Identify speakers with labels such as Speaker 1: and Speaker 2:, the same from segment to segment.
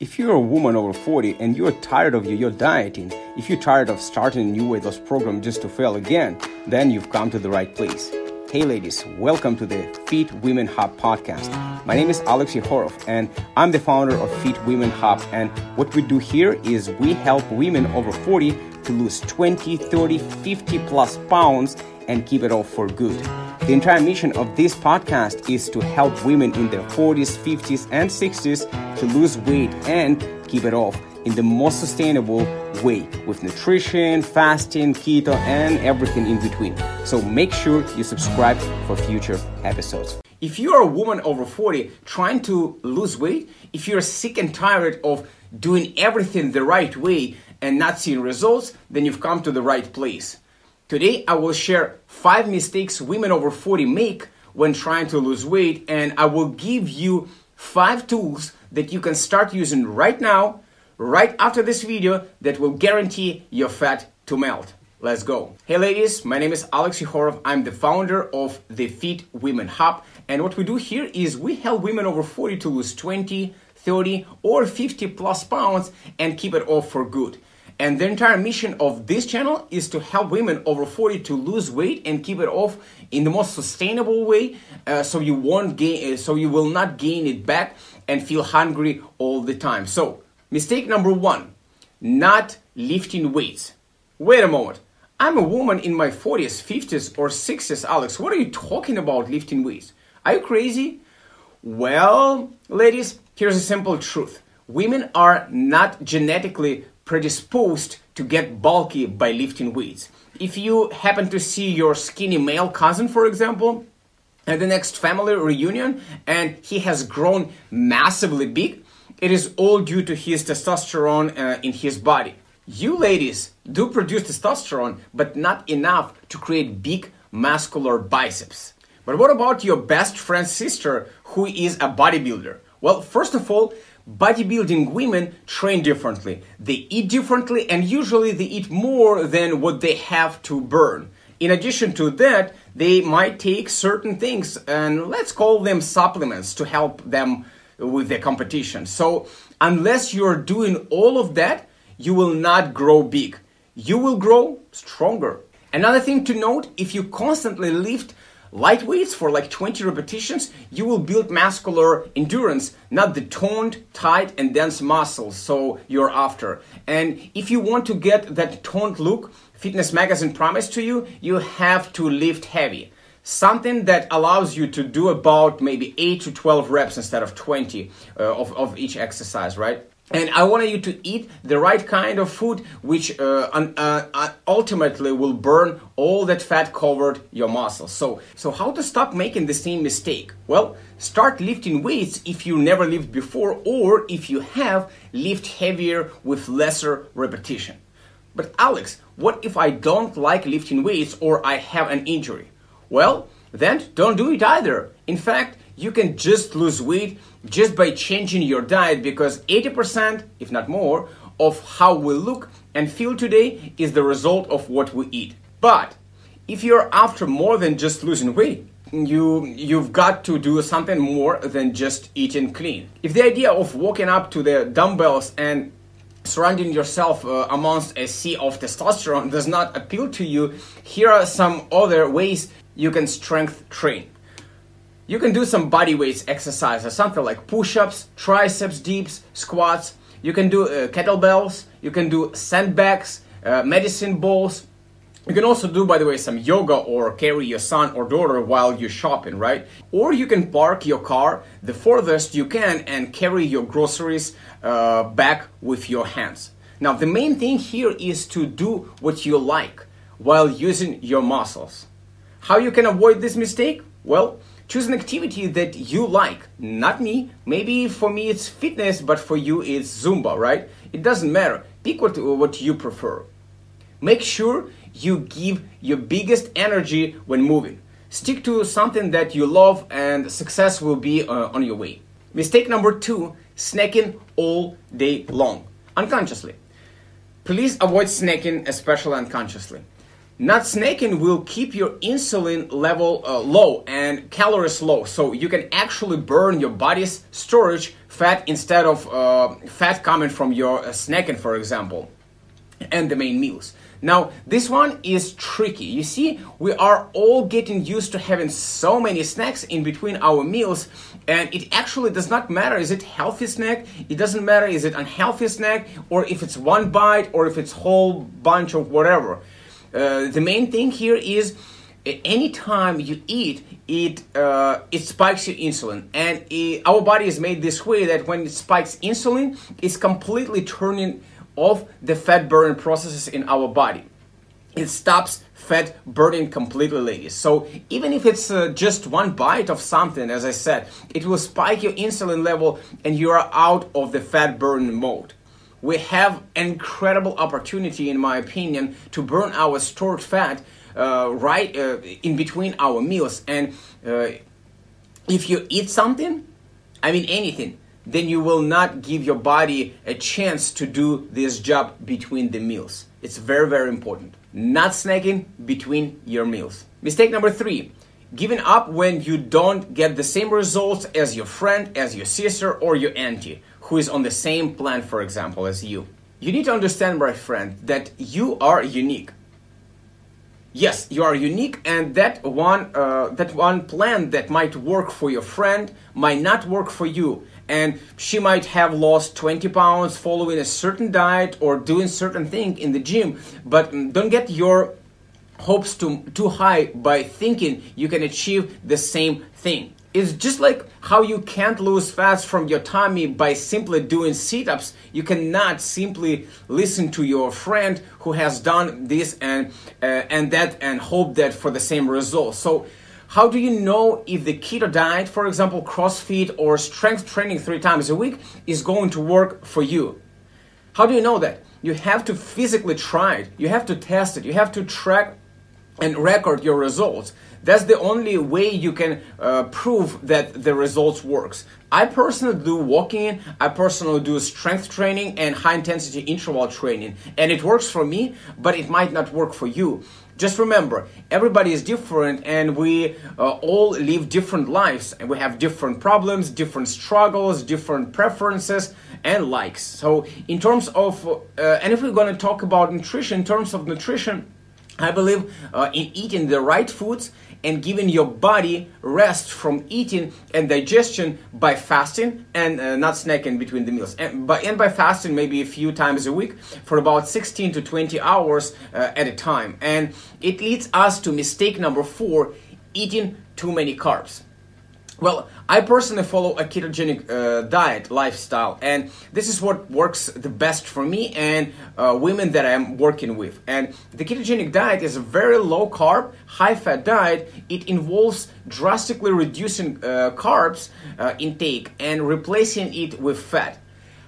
Speaker 1: If you're a woman over 40 and you're tired of your, your dieting, if you're tired of starting a new weight loss program just to fail again, then you've come to the right place. Hey ladies, welcome to the Fit Women Hub podcast. My name is Alex Yehorov and I'm the founder of Fit Women Hub and what we do here is we help women over 40 to lose 20, 30, 50 plus pounds and keep it off for good. The entire mission of this podcast is to help women in their 40s, 50s, and 60s to lose weight and keep it off in the most sustainable way with nutrition, fasting, keto, and everything in between. So make sure you subscribe for future episodes. If you're a woman over 40 trying to lose weight, if you're sick and tired of doing everything the right way and not seeing results, then you've come to the right place. Today, I will share five mistakes women over 40 make when trying to lose weight, and I will give you five tools that you can start using right now, right after this video, that will guarantee your fat to melt. Let's go. Hey ladies, my name is Alex Yehorov. I'm the founder of the Fit Women Hub. And what we do here is we help women over 40 to lose 20, 30, or 50 plus pounds and keep it off for good. And the entire mission of this channel is to help women over 40 to lose weight and keep it off in the most sustainable way uh, so you won't gain uh, so you will not gain it back and feel hungry all the time. So, mistake number 1, not lifting weights. Wait a moment. I'm a woman in my 40s, 50s or 60s, Alex. What are you talking about lifting weights? Are you crazy? Well, ladies, here's a simple truth. Women are not genetically predisposed to get bulky by lifting weights. If you happen to see your skinny male cousin, for example, at the next family reunion and he has grown massively big, it is all due to his testosterone uh, in his body. You ladies do produce testosterone, but not enough to create big muscular biceps. But what about your best friend's sister who is a bodybuilder? Well, first of all, bodybuilding women train differently. They eat differently and usually they eat more than what they have to burn. In addition to that, they might take certain things and let's call them supplements to help them with their competition. So, unless you're doing all of that, you will not grow big. You will grow stronger. Another thing to note if you constantly lift light weights for like 20 repetitions, you will build muscular endurance, not the toned, tight, and dense muscles so you're after. And if you want to get that toned look, Fitness Magazine promised to you, you have to lift heavy. Something that allows you to do about maybe 8 to 12 reps instead of 20 uh, of, of each exercise, right? And I wanted you to eat the right kind of food, which uh, uh, uh, ultimately will burn all that fat covered your muscles. So, so how to stop making the same mistake? Well, start lifting weights if you never lifted before, or if you have, lift heavier with lesser repetition. But Alex, what if I don't like lifting weights or I have an injury? Well, then don't do it either. In fact, you can just lose weight just by changing your diet because 80%, if not more, of how we look and feel today is the result of what we eat. But if you're after more than just losing weight, you you've got to do something more than just eating clean. If the idea of walking up to the dumbbells and surrounding yourself uh, amongst a sea of testosterone does not appeal to you, here are some other ways you can strength train. You can do some body weights exercises, something like push-ups, triceps dips, squats. You can do uh, kettlebells. You can do sandbags, uh, medicine balls. You can also do, by the way, some yoga or carry your son or daughter while you're shopping, right? Or you can park your car the furthest you can and carry your groceries uh, back with your hands. Now, the main thing here is to do what you like while using your muscles. How you can avoid this mistake? Well, Choose an activity that you like, not me. Maybe for me it's fitness, but for you it's Zumba, right? It doesn't matter. Pick what, what you prefer. Make sure you give your biggest energy when moving. Stick to something that you love, and success will be uh, on your way. Mistake number two snacking all day long, unconsciously. Please avoid snacking, especially unconsciously. Not snacking will keep your insulin level uh, low and calories low, so you can actually burn your body's storage fat instead of uh, fat coming from your uh, snacking, for example, and the main meals. Now, this one is tricky. You see, we are all getting used to having so many snacks in between our meals, and it actually does not matter is it healthy snack, it doesn't matter is it unhealthy snack, or if it's one bite, or if it's whole bunch of whatever. Uh, the main thing here is anytime you eat, it uh, it spikes your insulin, and it, our body is made this way that when it spikes insulin, it's completely turning off the fat burning processes in our body. It stops fat burning completely, ladies. So even if it's uh, just one bite of something, as I said, it will spike your insulin level, and you are out of the fat burning mode we have incredible opportunity, in my opinion, to burn our stored fat uh, right uh, in between our meals. And uh, if you eat something, I mean anything, then you will not give your body a chance to do this job between the meals. It's very, very important. Not snacking between your meals. Mistake number three giving up when you don't get the same results as your friend, as your sister, or your auntie who is on the same plan, for example, as you. You need to understand, my friend, that you are unique. Yes, you are unique, and that one uh, that one plan that might work for your friend might not work for you. And she might have lost 20 pounds following a certain diet or doing certain thing in the gym. But mm, don't get your hopes too, too high by thinking you can achieve the same thing. It's just like how you can't lose fat from your tummy by simply doing sit ups. You cannot simply listen to your friend who has done this and, uh, and that and hope that for the same result. So, how do you know if the keto diet, for example, CrossFit or strength training three times a week, is going to work for you? How do you know that? You have to physically try it, you have to test it, you have to track and record your results. That's the only way you can uh, prove that the results works. I personally do walking, I personally do strength training and high intensity interval training, and it works for me, but it might not work for you. Just remember, everybody is different and we uh, all live different lives and we have different problems, different struggles, different preferences and likes. So, in terms of, uh, and if we're going to talk about nutrition, in terms of nutrition, I believe uh, in eating the right foods and giving your body rest from eating and digestion by fasting and uh, not snacking between the meals. And by, and by fasting, maybe a few times a week for about 16 to 20 hours uh, at a time. And it leads us to mistake number four eating too many carbs. Well, I personally follow a ketogenic uh, diet lifestyle, and this is what works the best for me and uh, women that I'm working with. And the ketogenic diet is a very low carb, high fat diet. It involves drastically reducing uh, carbs uh, intake and replacing it with fat,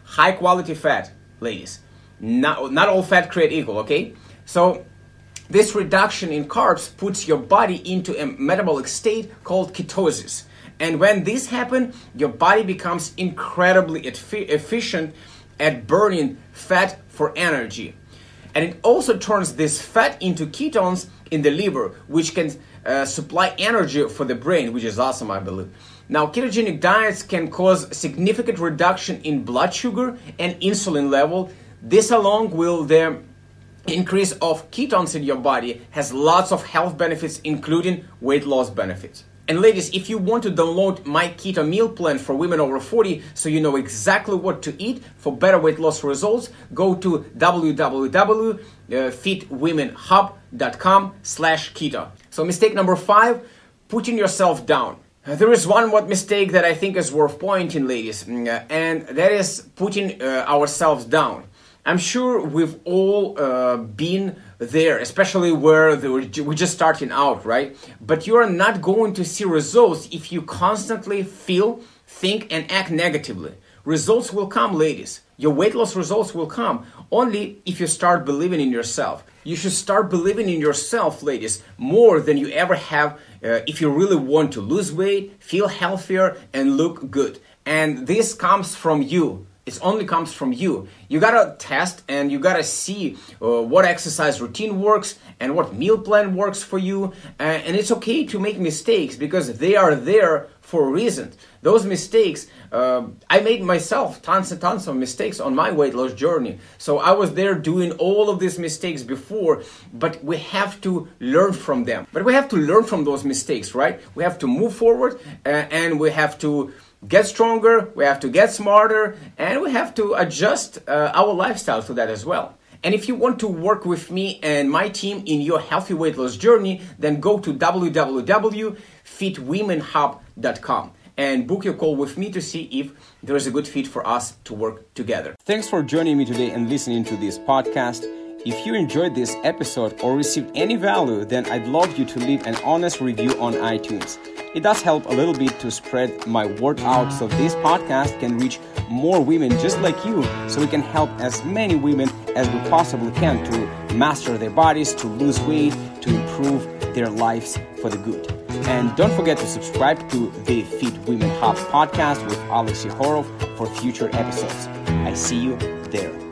Speaker 1: high quality fat, ladies. Not, not all fat create equal, okay? So this reduction in carbs puts your body into a metabolic state called ketosis and when this happens, your body becomes incredibly efficient at burning fat for energy. And it also turns this fat into ketones in the liver, which can uh, supply energy for the brain, which is awesome, I believe. Now, ketogenic diets can cause significant reduction in blood sugar and insulin level. This, along with the increase of ketones in your body, has lots of health benefits, including weight loss benefits. And ladies, if you want to download my keto meal plan for women over 40 so you know exactly what to eat for better weight loss results, go to www.fitwomenhub.com slash keto. So mistake number five, putting yourself down. There is one more mistake that I think is worth pointing, ladies, mm, and that is putting uh, ourselves down. I'm sure we've all uh, been there, especially where we're just starting out, right? But you are not going to see results if you constantly feel, think, and act negatively. Results will come, ladies. Your weight loss results will come only if you start believing in yourself. You should start believing in yourself, ladies, more than you ever have uh, if you really want to lose weight, feel healthier, and look good. And this comes from you It only comes from you. You gotta test and you gotta see uh, what exercise routine works and what meal plan works for you. Uh, and it's okay to make mistakes because they are there for a reason. Those mistakes, uh, I made myself tons and tons of mistakes on my weight loss journey. So I was there doing all of these mistakes before, but we have to learn from them. But we have to learn from those mistakes, right? We have to move forward uh, and we have to get stronger, we have to get smarter, and we have to adjust uh, our lifestyle to that as well. And if you want to work with me and my team in your healthy weight loss journey, then go to www.fitwomenhub.com and book your call with me to see if there is a good fit for us to work together. Thanks for joining me today and listening to this podcast. If you enjoyed this episode or received any value, then I'd love you to leave an honest review on iTunes. It does help a little bit to spread my word out so this podcast can reach more women just like you so we can help as many women as we possibly can to master their bodies, to lose weight, to improve their lives for the good. And don't forget to subscribe to the Fit Women Hub podcast with Alex Yehorov for future episodes. I see you there.